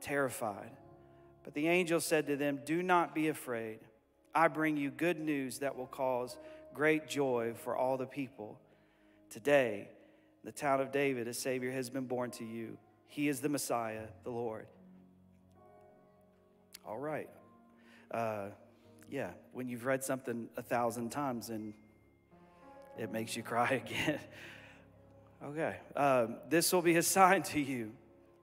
terrified. But the angel said to them, Do not be afraid. I bring you good news that will cause great joy for all the people. Today, the town of David, a Savior has been born to you. He is the Messiah, the Lord. All right. Uh, yeah, when you've read something a thousand times and it makes you cry again. okay. Um, this will be a sign to you.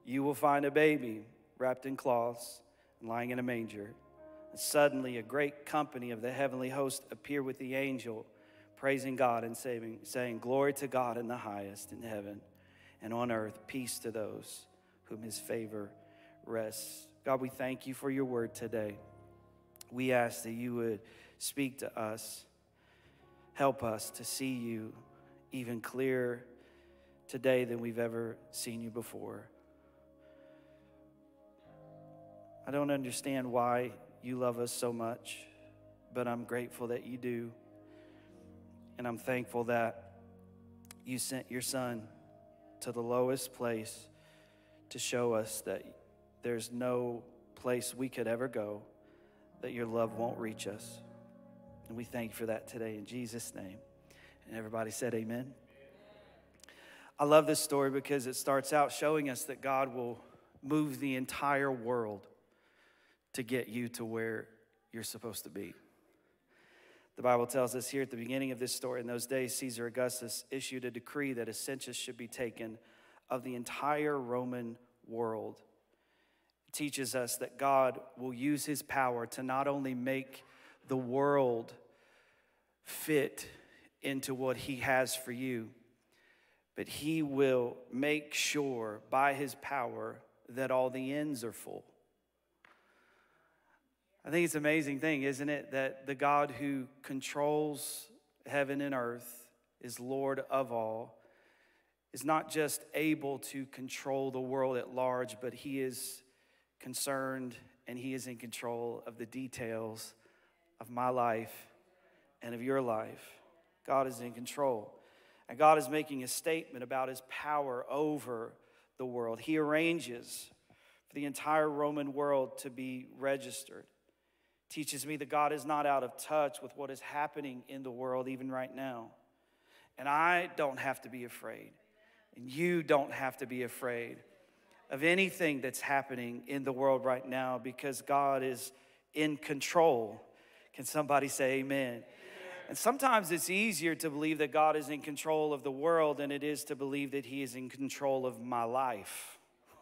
You will find a baby wrapped in cloths and lying in a manger. And suddenly, a great company of the heavenly host appeared with the angel, praising God and saving, saying, Glory to God in the highest in heaven, and on earth, peace to those whom his favor rests. God, we thank you for your word today. We ask that you would speak to us, help us to see you even clearer today than we've ever seen you before. I don't understand why you love us so much, but I'm grateful that you do. And I'm thankful that you sent your son to the lowest place to show us that there's no place we could ever go that your love won't reach us. And we thank you for that today in Jesus' name. And everybody said, Amen. I love this story because it starts out showing us that God will move the entire world to get you to where you're supposed to be. The Bible tells us here at the beginning of this story in those days, Caesar Augustus issued a decree that a census should be taken of the entire Roman world. It teaches us that God will use his power to not only make the world fit into what he has for you, but he will make sure by his power that all the ends are full. I think it's an amazing thing, isn't it, that the God who controls heaven and earth is Lord of all, is not just able to control the world at large, but he is concerned and he is in control of the details of my life and of your life. God is in control. And God is making a statement about his power over the world. He arranges for the entire Roman world to be registered teaches me that God is not out of touch with what is happening in the world, even right now. And I don't have to be afraid, and you don't have to be afraid of anything that's happening in the world right now because God is in control. Can somebody say amen? And sometimes it's easier to believe that God is in control of the world than it is to believe that He is in control of my life.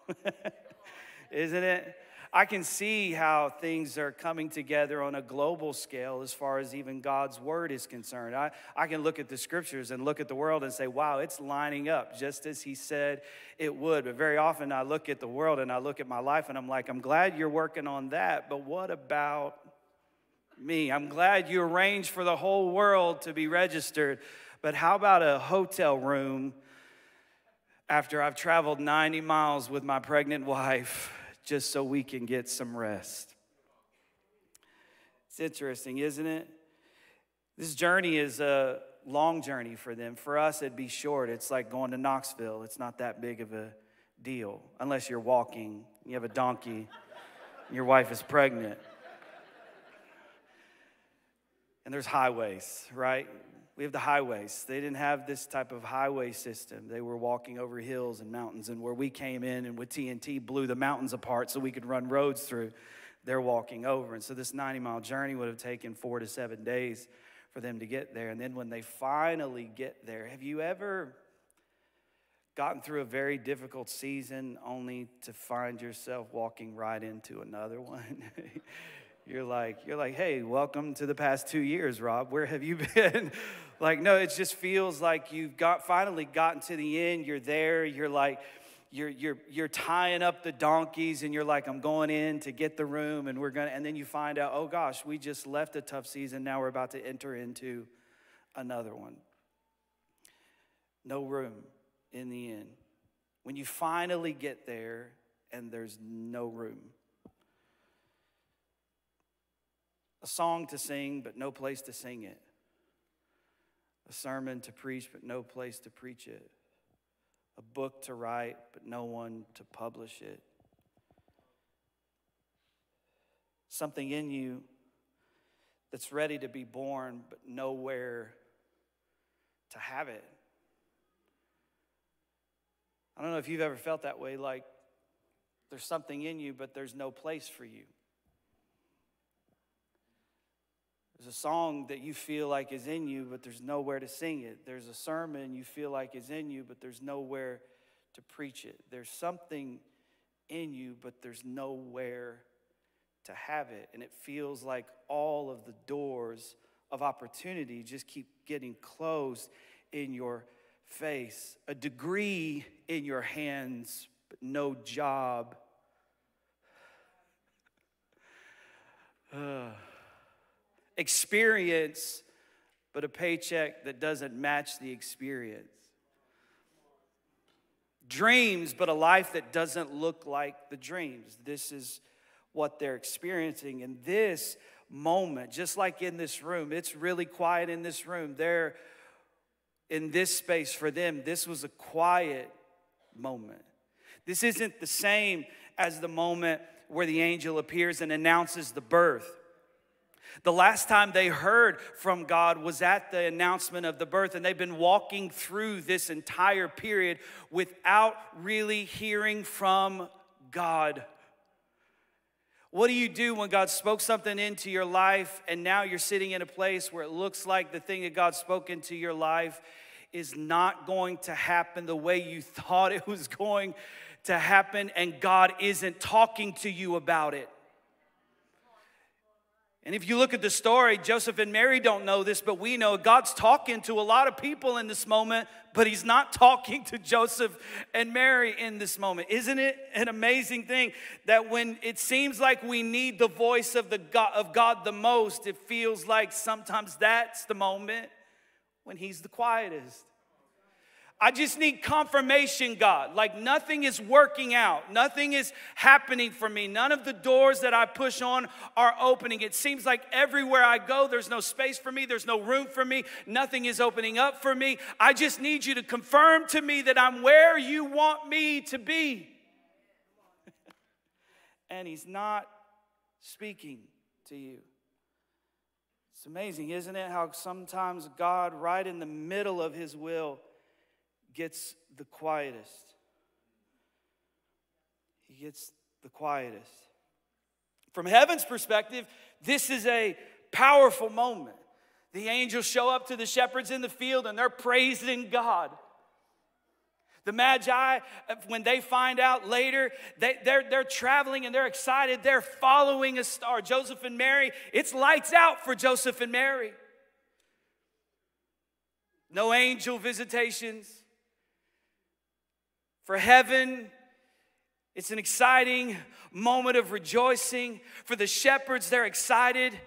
Isn't it? I can see how things are coming together on a global scale as far as even God's word is concerned. I, I can look at the scriptures and look at the world and say, wow, it's lining up just as He said it would. But very often I look at the world and I look at my life and I'm like, I'm glad you're working on that, but what about me? I'm glad you arranged for the whole world to be registered, but how about a hotel room? After I've traveled 90 miles with my pregnant wife, just so we can get some rest. It's interesting, isn't it? This journey is a long journey for them. For us, it'd be short. It's like going to Knoxville, it's not that big of a deal, unless you're walking, you have a donkey, your wife is pregnant. And there's highways, right? We have the highways. They didn't have this type of highway system. They were walking over hills and mountains, and where we came in and with TNT blew the mountains apart so we could run roads through. they're walking over. And so this 90 mile journey would have taken four to seven days for them to get there. And then when they finally get there, have you ever gotten through a very difficult season only to find yourself walking right into another one? you're like, you're like, hey, welcome to the past two years, Rob. Where have you been? like, no, it just feels like you've got finally gotten to the end. You're there. You're like, you're, you're, you're tying up the donkeys and you're like, I'm going in to get the room and we're to, and then you find out, oh gosh, we just left a tough season. Now we're about to enter into another one. No room in the inn. When you finally get there and there's no room. A song to sing, but no place to sing it. A sermon to preach, but no place to preach it a book to write, but no one to publish it. Something in you that's ready to be born, but nowhere to have it. I don't know if you've ever felt that way like there's something in you, but there's no place for you. There's a song that you feel like is in you, but there's nowhere to sing it. There's a sermon you feel like is in you, but there's nowhere to preach it. There's something in you, but there's nowhere to have it. And it feels like all of the doors of opportunity just keep getting closed in your face. A degree in your hands, but no job. Experience, but a paycheck that doesn't match the experience. Dreams, but a life that doesn't look like the dreams. This is what they're experiencing. In this moment, just like in this room, it's really quiet in this room. They're in this space for them, this was a quiet moment. This isn't the same as the moment where the angel appears and announces the birth. The last time they heard from God was at the announcement of the birth, and they've been walking through this entire period without really hearing from God. What do you do when God spoke something into your life and now you're sitting in a place where it looks like the thing that God spoke into your life is not going to happen the way you thought it was going to happen and God isn't talking to you about it? And if you look at the story, Joseph and Mary don't know this, but we know God's talking to a lot of people in this moment, but He's not talking to Joseph and Mary in this moment. Isn't it an amazing thing that when it seems like we need the voice of, the God, of God the most, it feels like sometimes that's the moment when He's the quietest? I just need confirmation, God. Like nothing is working out. Nothing is happening for me. None of the doors that I push on are opening. It seems like everywhere I go, there's no space for me. There's no room for me. Nothing is opening up for me. I just need you to confirm to me that I'm where you want me to be. and He's not speaking to you. It's amazing, isn't it? How sometimes God, right in the middle of His will, gets the quietest. He gets the quietest. From heaven's perspective, this is a powerful moment. The angels show up to the shepherds in the field and they're praising God. The Magi, when they find out later, they, they're, they're traveling and they're excited. They're following a star. Joseph and Mary, it's lights out for Joseph and Mary. No angel visitations, for heaven, it's an exciting moment of rejoicing. For the shepherds, they're excited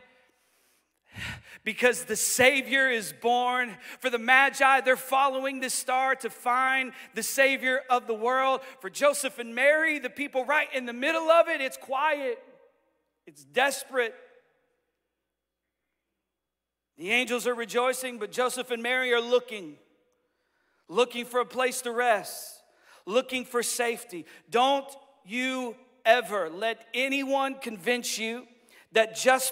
because the Savior is born. For the Magi, they're following the star to find the Savior of the world. For Joseph and Mary, the people right in the middle of it, it's quiet, it's desperate. The angels are rejoicing, but Joseph and Mary are looking, looking for a place to rest looking for safety. Don't you ever let anyone convince you that just